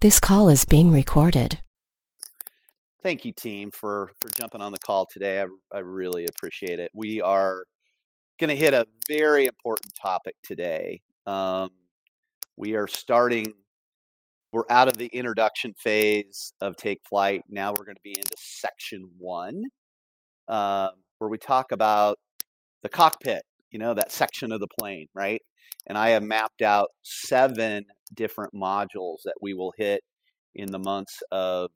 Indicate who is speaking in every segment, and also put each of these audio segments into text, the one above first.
Speaker 1: This call is being recorded.
Speaker 2: Thank you, team, for for jumping on the call today. I, I really appreciate it. We are going to hit a very important topic today. Um, we are starting. We're out of the introduction phase of Take Flight. Now we're going to be into section one, uh, where we talk about the cockpit. You know that section of the plane, right? And I have mapped out seven different modules that we will hit in the months of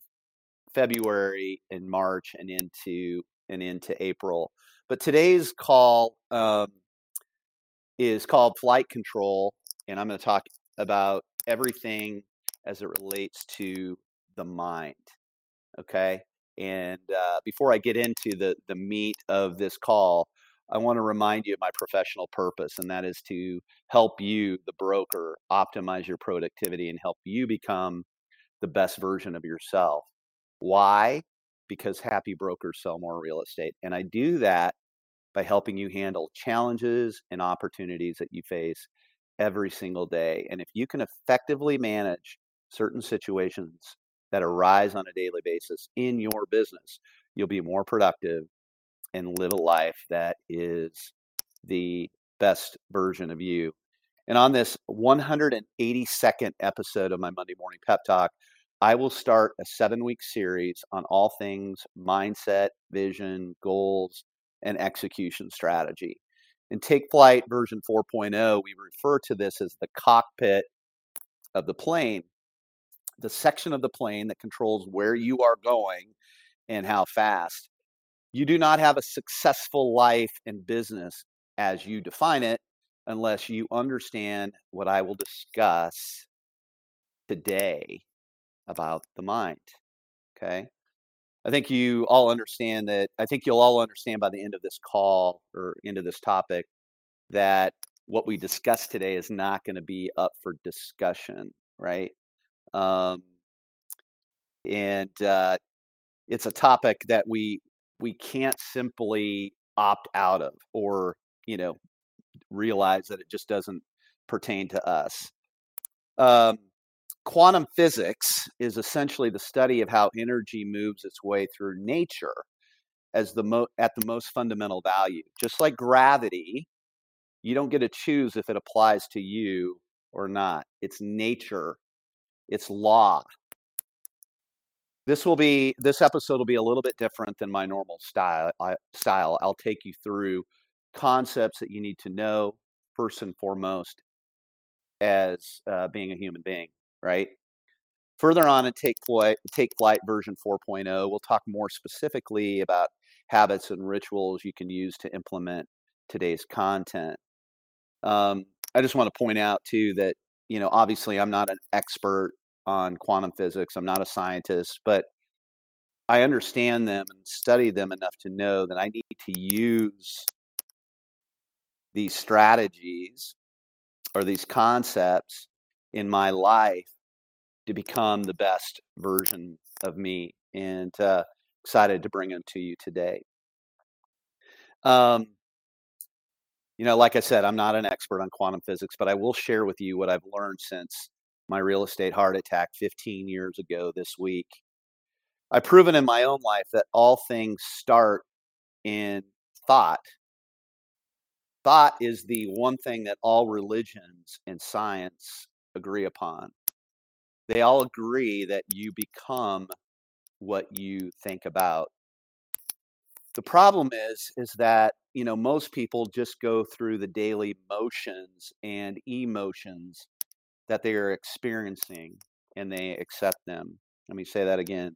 Speaker 2: February and March and into and into April. But today's call um, is called flight control, and I'm going to talk about everything as it relates to the mind. Okay, and uh, before I get into the the meat of this call, I want to remind you of my professional purpose, and that is to help you, the broker, optimize your productivity and help you become the best version of yourself. Why? Because happy brokers sell more real estate. And I do that by helping you handle challenges and opportunities that you face every single day. And if you can effectively manage certain situations that arise on a daily basis in your business, you'll be more productive and live a life that is the best version of you. And on this 182nd episode of my Monday Morning Pep Talk, I will start a seven week series on all things mindset, vision, goals, and execution strategy. In Take Flight version 4.0, we refer to this as the cockpit of the plane, the section of the plane that controls where you are going and how fast. You do not have a successful life and business as you define it unless you understand what I will discuss today about the mind. Okay. I think you all understand that. I think you'll all understand by the end of this call or end of this topic that what we discuss today is not going to be up for discussion, right? Um, and uh, it's a topic that we we can't simply opt out of or you know realize that it just doesn't pertain to us. Um, quantum physics is essentially the study of how energy moves its way through nature as the mo- at the most fundamental value. Just like gravity, you don't get to choose if it applies to you or not. It's nature, it's law. This will be this episode will be a little bit different than my normal style. I, style. I'll take you through concepts that you need to know first and foremost as uh, being a human being, right? Further on in Take Flight, Take Flight version 4.0, we'll talk more specifically about habits and rituals you can use to implement today's content. Um, I just want to point out too that you know obviously I'm not an expert on quantum physics. I'm not a scientist, but I understand them and study them enough to know that I need to use these strategies or these concepts in my life to become the best version of me. And uh, excited to bring them to you today. Um, you know, like I said, I'm not an expert on quantum physics, but I will share with you what I've learned since my real estate heart attack 15 years ago this week. I've proven in my own life that all things start in thought. Thought is the one thing that all religions and science agree upon. They all agree that you become what you think about. The problem is is that, you know, most people just go through the daily motions and emotions that they are experiencing and they accept them. Let me say that again.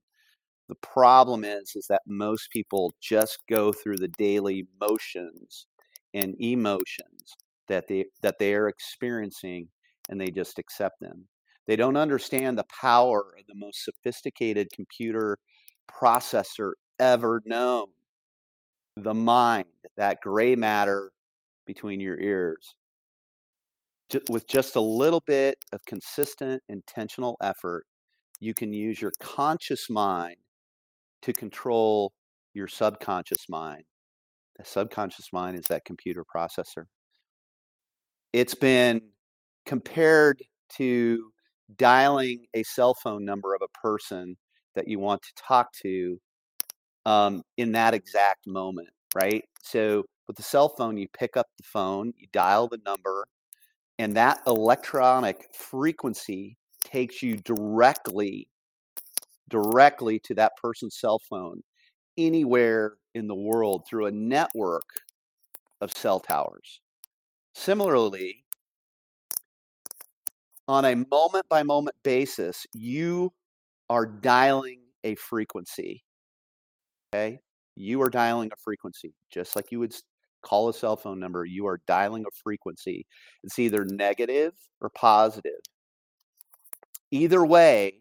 Speaker 2: The problem is is that most people just go through the daily motions and emotions that they that they are experiencing and they just accept them. They don't understand the power of the most sophisticated computer processor ever known. The mind, that gray matter between your ears with just a little bit of consistent intentional effort, you can use your conscious mind to control your subconscious mind. The subconscious mind is that computer processor. It's been compared to dialing a cell phone number of a person that you want to talk to um, in that exact moment, right? So with the cell phone, you pick up the phone, you dial the number, and that electronic frequency takes you directly directly to that person's cell phone anywhere in the world through a network of cell towers. Similarly, on a moment by moment basis, you are dialing a frequency. Okay? You are dialing a frequency, just like you would call a cell phone number. You are dialing a frequency. It's either negative or positive. Either way,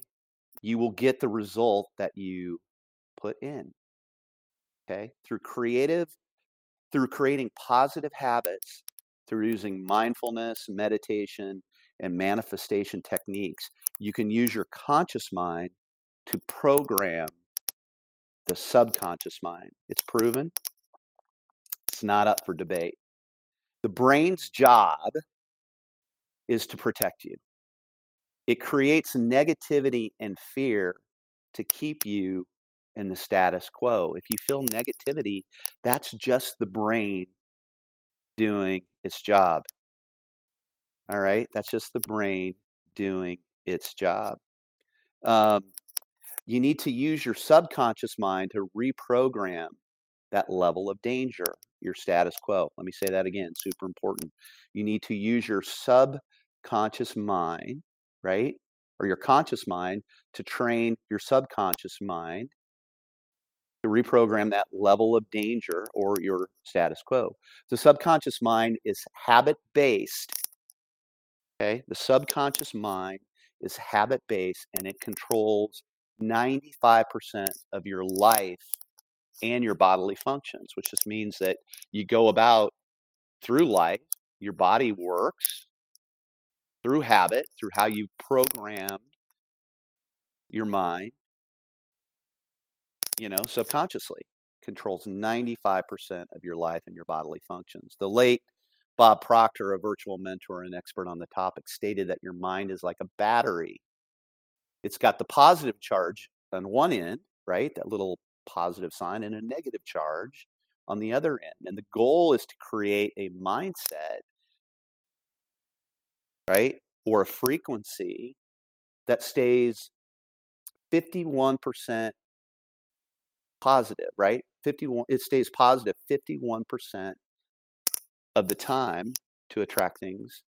Speaker 2: you will get the result that you put in. Okay? Through creative, through creating positive habits, through using mindfulness, meditation, and manifestation techniques, you can use your conscious mind to program the subconscious mind. It's proven, it's not up for debate. The brain's job is to protect you. It creates negativity and fear to keep you in the status quo. If you feel negativity, that's just the brain doing its job. All right, that's just the brain doing its job. Um, you need to use your subconscious mind to reprogram that level of danger, your status quo. Let me say that again, super important. You need to use your subconscious mind right? Or your conscious mind to train your subconscious mind to reprogram that level of danger or your status quo. The subconscious mind is habit based. Okay, the subconscious mind is habit based and it controls 95% of your life and your bodily functions, which just means that you go about through life, your body works, through habit, through how you programmed your mind, you know, subconsciously controls 95% of your life and your bodily functions. The late Bob Proctor, a virtual mentor and expert on the topic, stated that your mind is like a battery. It's got the positive charge on one end, right? That little positive sign, and a negative charge on the other end. And the goal is to create a mindset right? Or a frequency that stays 51% positive, right? 51 it stays positive 51% of the time to attract things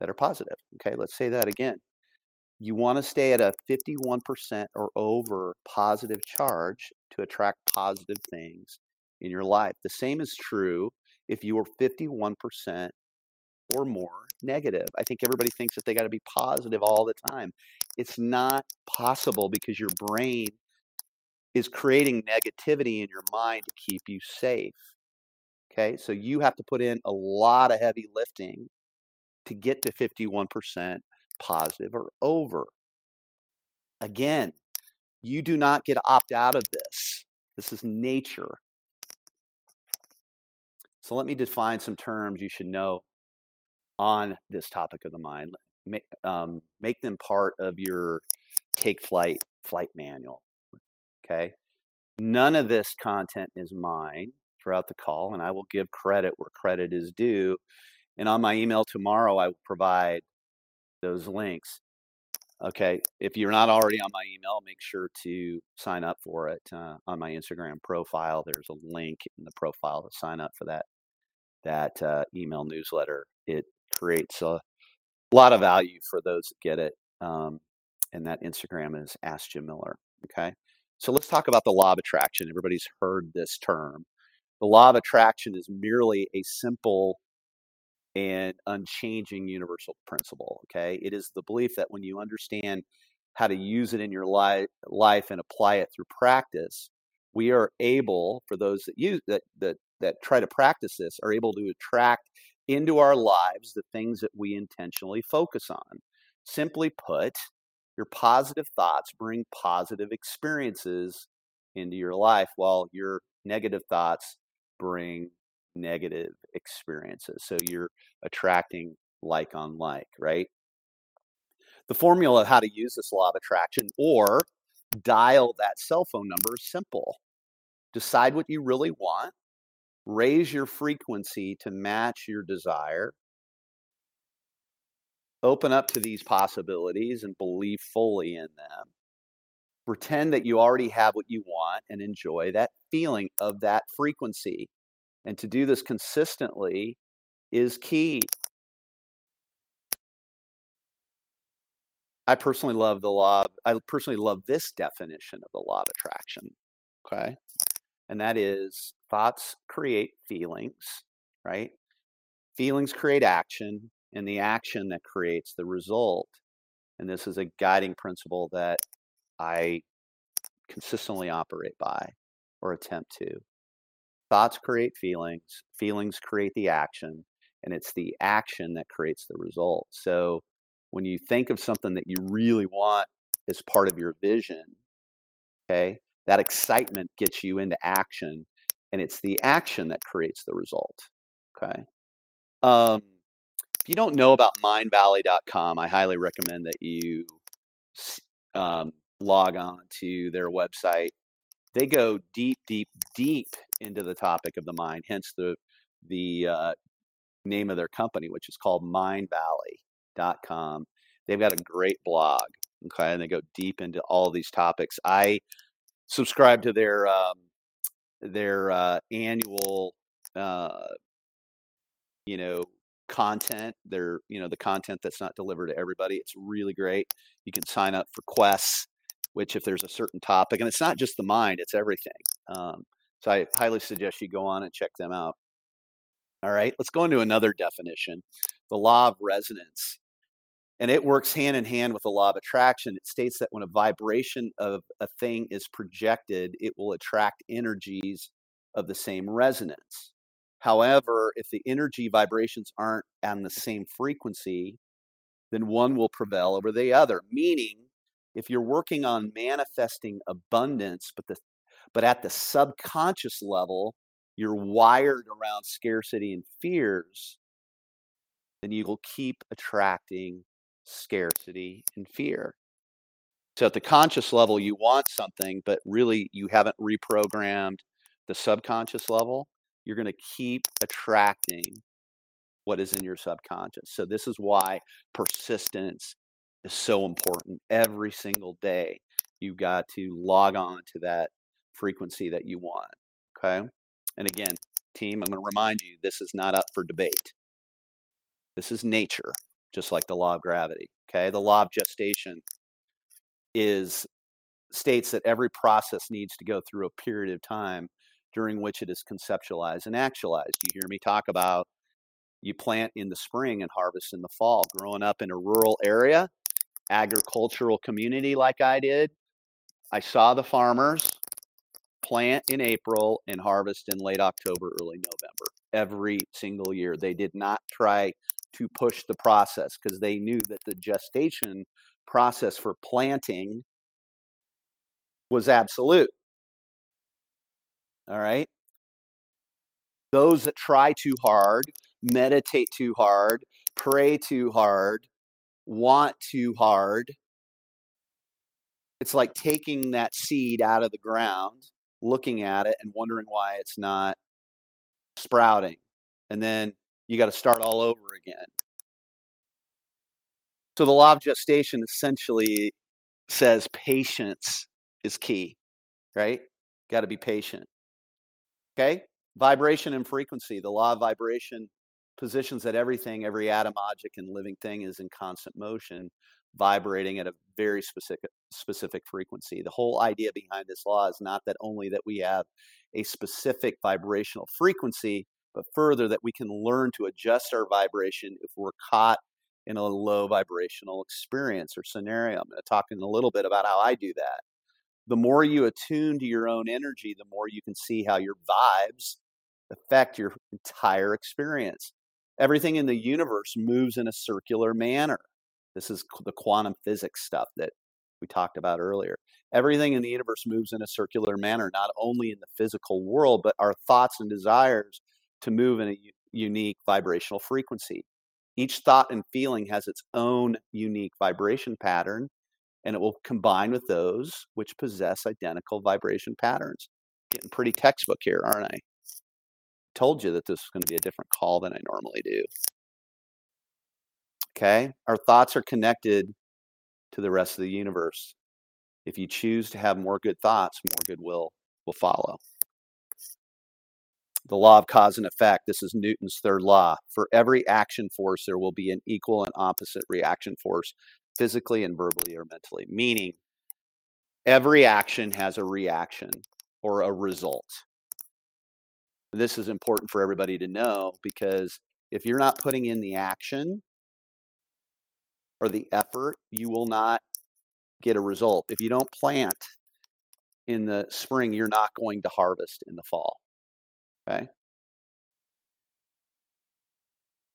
Speaker 2: that are positive. Okay, let's say that again. You want to stay at a 51% or over positive charge to attract positive things in your life. The same is true if you are 51% or more negative. I think everybody thinks that they got to be positive all the time. It's not possible because your brain is creating negativity in your mind to keep you safe. Okay, so you have to put in a lot of heavy lifting to get to 51% positive or over. Again, you do not get opt out of this. This is nature. So let me define some terms you should know on this topic of the mind. Make, um, make them part of your take flight flight manual. Okay. None of this content is mine throughout the call, and I will give credit where credit is due. And on my email tomorrow, I will provide those links. Okay. If you're not already on my email, make sure to sign up for it uh, on my Instagram profile. There's a link in the profile to sign up for that that uh, email newsletter. It creates a lot of value for those that get it. Um, and that Instagram is Ask Jim Miller. Okay. So let's talk about the law of attraction. Everybody's heard this term. The law of attraction is merely a simple and unchanging universal principle. Okay. It is the belief that when you understand how to use it in your li- life and apply it through practice, we are able, for those that use that, that, that try to practice this, are able to attract into our lives the things that we intentionally focus on. Simply put, your positive thoughts bring positive experiences into your life, while your negative thoughts bring negative experiences. So you're attracting like on like, right? The formula of how to use this law of attraction or dial that cell phone number is simple. Decide what you really want, raise your frequency to match your desire, open up to these possibilities and believe fully in them. Pretend that you already have what you want and enjoy that feeling of that frequency. And to do this consistently is key. I personally love the law. I personally love this definition of the law of attraction. Okay. And that is thoughts create feelings, right? Feelings create action, and the action that creates the result. And this is a guiding principle that I consistently operate by or attempt to. Thoughts create feelings, feelings create the action, and it's the action that creates the result. So when you think of something that you really want as part of your vision, okay, that excitement gets you into action, and it's the action that creates the result. Okay. Um, if you don't know about mindvalley.com, I highly recommend that you um, log on to their website. They go deep, deep, deep into the topic of the mind, hence the the uh, name of their company, which is called mindvalley.com. They've got a great blog, okay, and they go deep into all these topics. I subscribe to their um, their uh, annual, uh, you know, content. They're you know the content that's not delivered to everybody. It's really great. You can sign up for quests, which if there's a certain topic, and it's not just the mind, it's everything. Um, so I highly suggest you go on and check them out. All right, let's go into another definition the law of resonance. And it works hand in hand with the law of attraction. It states that when a vibration of a thing is projected, it will attract energies of the same resonance. However, if the energy vibrations aren't on the same frequency, then one will prevail over the other. Meaning, if you're working on manifesting abundance, but the but at the subconscious level, you're wired around scarcity and fears, then you will keep attracting scarcity and fear. So at the conscious level, you want something, but really you haven't reprogrammed the subconscious level. You're going to keep attracting what is in your subconscious. So this is why persistence is so important. Every single day, you've got to log on to that frequency that you want. Okay. And again, team, I'm going to remind you this is not up for debate. This is nature, just like the law of gravity. Okay. The law of gestation is states that every process needs to go through a period of time during which it is conceptualized and actualized. You hear me talk about you plant in the spring and harvest in the fall. Growing up in a rural area, agricultural community like I did, I saw the farmers plant in April and harvest in late October, early November every single year. They did not try to push the process because they knew that the gestation process for planting was absolute. All right. Those that try too hard, meditate too hard, pray too hard, want too hard, it's like taking that seed out of the ground looking at it and wondering why it's not sprouting. And then you got to start all over again. So the law of gestation essentially says patience is key, right? Got to be patient. Okay? Vibration and frequency. The law of vibration positions that everything, every atom, object, and living thing is in constant motion vibrating at a very specific specific frequency. The whole idea behind this law is not that only that we have a specific vibrational frequency, but further that we can learn to adjust our vibration if we're caught in a low vibrational experience or scenario. I'm going to talk in a little bit about how I do that. The more you attune to your own energy, the more you can see how your vibes affect your entire experience. Everything in the universe moves in a circular manner. This is the quantum physics stuff that we talked about earlier. Everything in the universe moves in a circular manner, not only in the physical world, but our thoughts and desires to move in a unique vibrational frequency. Each thought and feeling has its own unique vibration pattern, and it will combine with those which possess identical vibration patterns. Getting pretty textbook here, aren't I? Told you that this is going to be a different call than I normally do. Okay? Our thoughts are connected to the rest of the universe. If you choose to have more good thoughts, more good will will follow. The law of cause and effect. This is Newton's third law. For every action force, there will be an equal and opposite reaction force, physically and verbally or mentally. Meaning, every action has a reaction or a result. This is important for everybody to know because if you're not putting in the action or the effort, you will not get a result. If you don't plant in the spring, you're not going to harvest in the fall. Okay.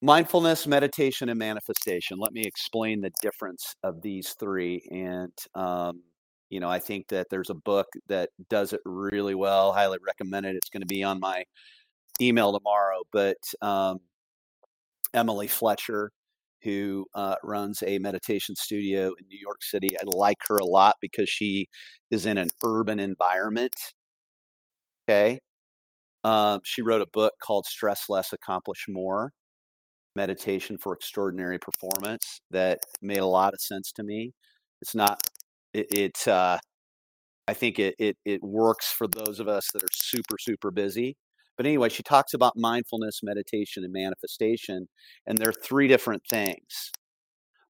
Speaker 2: Mindfulness, meditation, and manifestation. Let me explain the difference of these three. And, um, you know, I think that there's a book that does it really well. Highly recommend it. It's going to be on my email tomorrow. But um, Emily Fletcher, who uh, runs a meditation studio in New York City, I like her a lot because she is in an urban environment. Okay. Um, she wrote a book called Stress Less, Accomplish More Meditation for Extraordinary Performance that made a lot of sense to me. It's not, it, it uh, I think it, it, it works for those of us that are super, super busy. But anyway, she talks about mindfulness, meditation, and manifestation, and they're three different things.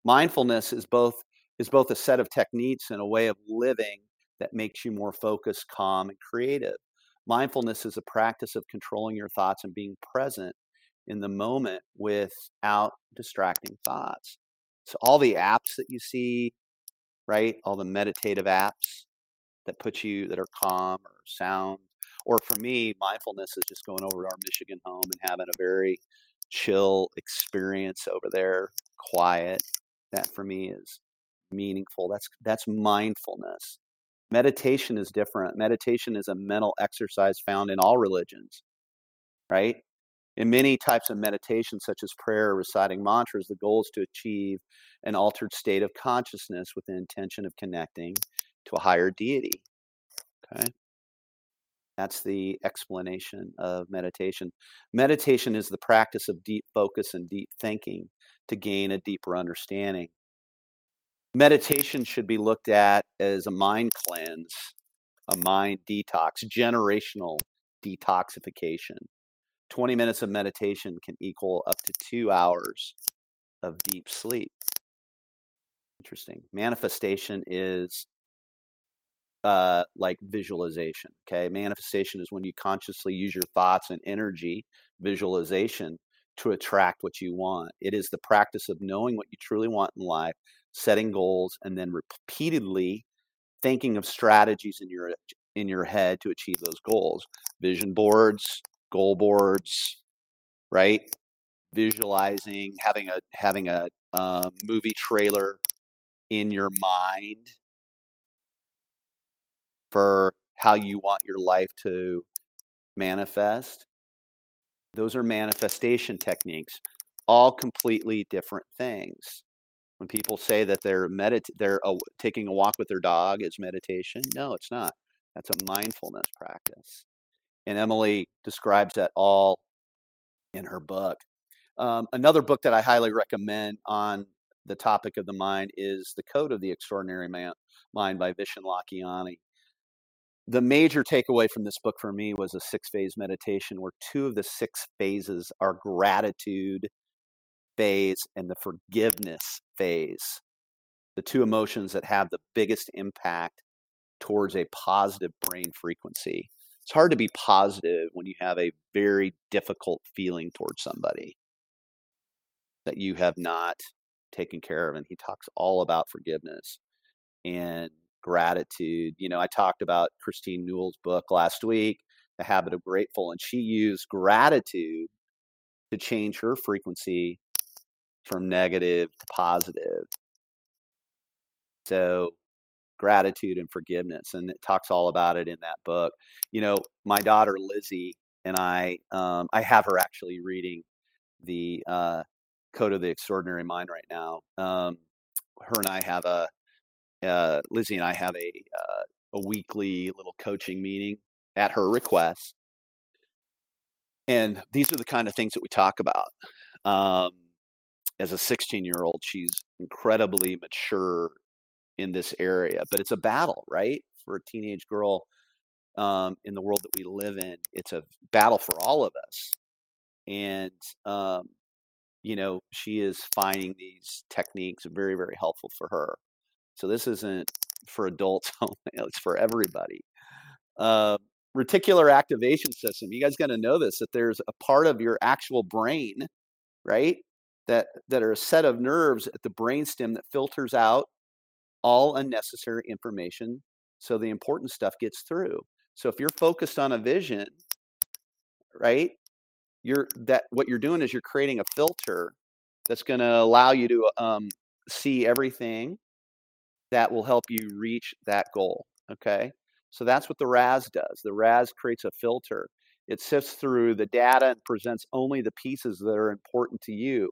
Speaker 2: Mindfulness is both is both a set of techniques and a way of living that makes you more focused, calm, and creative. Mindfulness is a practice of controlling your thoughts and being present in the moment without distracting thoughts. So, all the apps that you see, right? All the meditative apps that put you that are calm or sound, or for me, mindfulness is just going over to our Michigan home and having a very chill experience over there, quiet. That for me is meaningful. That's that's mindfulness. Meditation is different. Meditation is a mental exercise found in all religions, right? In many types of meditation, such as prayer or reciting mantras, the goal is to achieve an altered state of consciousness with the intention of connecting to a higher deity. Okay. That's the explanation of meditation. Meditation is the practice of deep focus and deep thinking to gain a deeper understanding meditation should be looked at as a mind cleanse, a mind detox, generational detoxification. 20 minutes of meditation can equal up to two hours of deep sleep. Interesting. Manifestation is uh, like visualization. Okay. Manifestation is when you consciously use your thoughts and energy, visualization, to attract what you want. It is the practice of knowing what you truly want in life setting goals, and then repeatedly thinking of strategies in your in your head to achieve those goals. Vision boards, goal boards, right? Visualizing, having a having a uh, movie trailer in your mind for how you want your life to manifest. Those are manifestation techniques, all completely different things. When people say that they're medit they're taking a walk with their dog is meditation, no, it's not. That's a mindfulness practice. And Emily describes that all in her book. Um, another book that I highly recommend on the topic of the mind is The Code of the Extraordinary Man, Mind by Vishen Lakhiani. The major takeaway from this book for me was a six phase meditation where two of the six phases are gratitude, phase and the forgiveness phase, the two emotions that have the biggest impact towards a positive brain frequency. It's hard to be positive when you have a very difficult feeling towards somebody that you have not taken care of. And he talks all about forgiveness and gratitude. You know, I talked about Christine Newell's book last week, The Habit of Grateful, and she used gratitude to change her frequency from negative to positive. So gratitude and forgiveness and it talks all about it in that book you know my daughter lizzie and i um, i have her actually reading the uh, Code of the Extraordinary Mind right now. Um, her and I have a uh, Lizzie and I have a uh, a weekly little coaching meeting at her request, and these are the kind of things that we talk about. Um, as a 16 year old, she's incredibly mature in this area, but it's a battle, right? For a teenage girl um, in the world that we live in, it's a battle for all of us. And, um, you know, she is finding these techniques very, very helpful for her. So this isn't for adults only, it's for everybody. Uh, reticular activation system. You guys got to know this that there's a part of your actual brain, right? That that are a set of nerves at the brainstem that filters out all unnecessary information so the important stuff gets through. So if you're focused on a vision, right? You're that what you're doing is you're creating a filter that's going to allow you to um, see everything that will help you reach that goal. Okay. So that's what the RAS does. The RAS creates a filter. It sifts through the data and presents only the pieces that are important to you.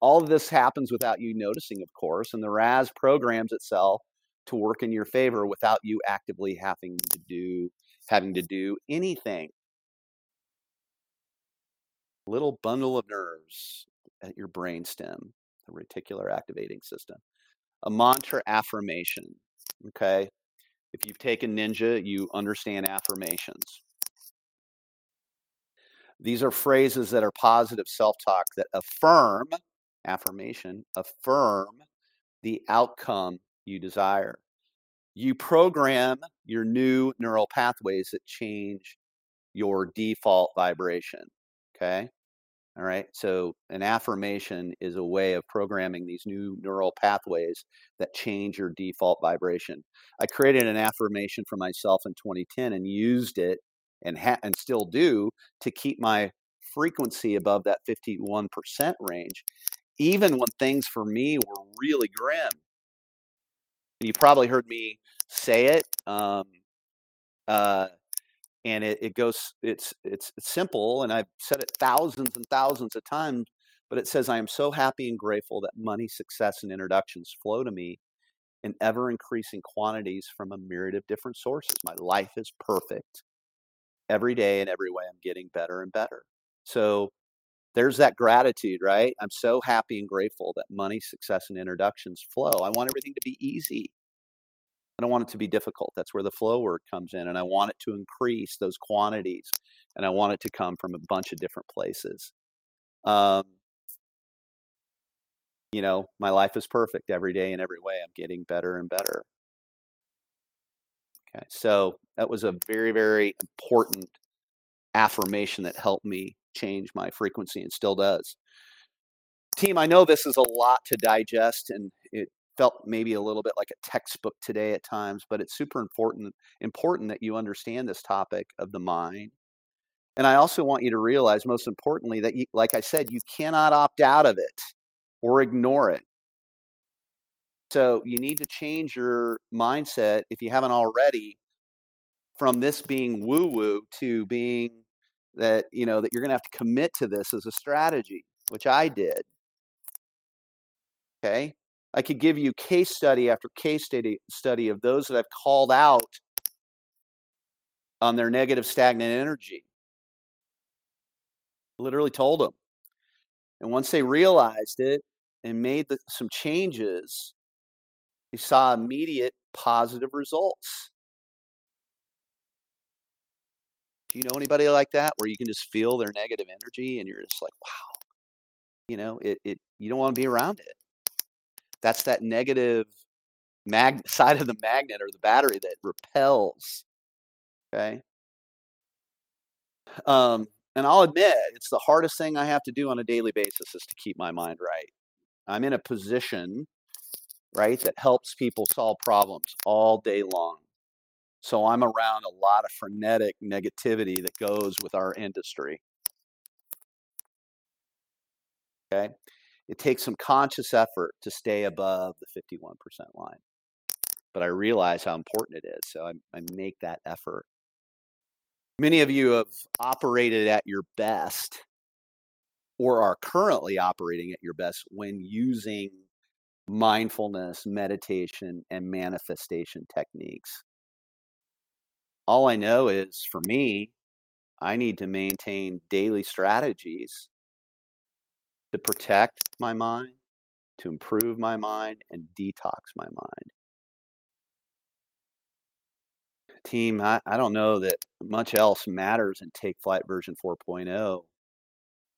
Speaker 2: All of this happens without you noticing, of course, and the RAS programs itself to work in your favor without you actively having to do having to do anything. Little bundle of nerves at your brainstem, the reticular activating system. A mantra affirmation. Okay. If you've taken Ninja, you understand affirmations. These are phrases that are positive self talk that affirm, affirmation, affirm the outcome you desire. You program your new neural pathways that change your default vibration. Okay. All right. So, an affirmation is a way of programming these new neural pathways that change your default vibration. I created an affirmation for myself in 2010 and used it and ha- and still do to keep my frequency above that 51% range, even when things for me were really grim. You probably heard me say it. Um, uh, and it, it goes it's it's simple and i've said it thousands and thousands of times but it says i am so happy and grateful that money success and introductions flow to me in ever increasing quantities from a myriad of different sources. My life is perfect. Every day in every way i'm getting better and better. So there's that gratitude right? I'm so happy and grateful that money success and introductions flow. I want everything to be easy I don't want it to be difficult. That's where the flow work comes in. And I want it to increase those quantities. And I want it to come from a bunch of different places. Um, you know, my life is perfect every day in every way. I'm getting better and better. Okay. So that was a very, very important affirmation that helped me change my frequency and still does. Team, I know this is a lot to digest and felt maybe a little bit like a textbook today at times, but it's super important important that you understand this topic of the mind. And I also want you to realize, most importantly, that you, like I said, you cannot opt out of it or ignore it. So you need to change your mindset if you haven't already from this being woo woo to being that you know that you're going to have to commit to this as a strategy, which I did. Okay? I could give you case study after case study, study of those that I've called out on their negative stagnant energy. Literally told them. And once they realized it and made the, some changes, they saw immediate positive results. Do you know anybody like that where you can just feel their negative energy and you're just like, wow, you know, it, it you don't want to be around it. That's that negative mag- side of the magnet or the battery that repels. Okay. Um, and I'll admit, it's the hardest thing I have to do on a daily basis is to keep my mind right. I'm in a position, right, that helps people solve problems all day long. So I'm around a lot of frenetic negativity that goes with our industry. Okay. It takes some conscious effort to stay above the 51% line. But I realize how important it is. So I, I make that effort. Many of you have operated at your best or are currently operating at your best when using mindfulness, meditation, and manifestation techniques. All I know is for me, I need to maintain daily strategies to protect my mind, to improve my mind, and detox my mind. Team, I, I don't know that much else matters in Take Flight version 4.0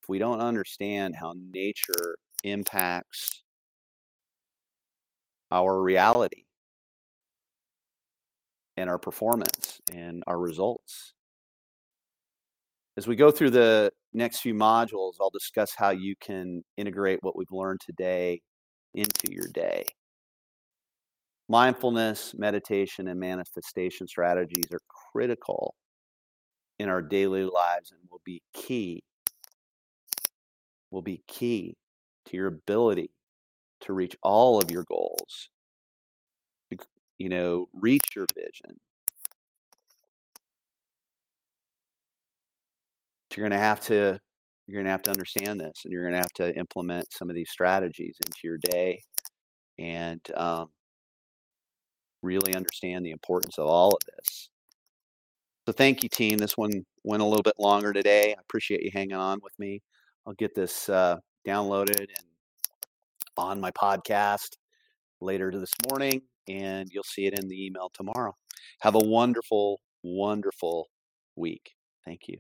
Speaker 2: if we don't understand how nature impacts our reality and our performance and our results. As we go through the next few modules, I'll discuss how you can integrate what we've learned today into your day. Mindfulness, meditation, and manifestation strategies are critical in our daily lives and will be key will be key to your ability to reach all of your goals you know reach your vision you're going to have to you're going to have to understand this and you're going to have to implement some of these strategies into your day and um, really understand the importance of all of this. So thank you team. This one went a little bit longer today. I appreciate you hanging on with me. I'll get this uh, downloaded and on my podcast later this morning and you'll see it in the email tomorrow. Have a wonderful wonderful week. Thank you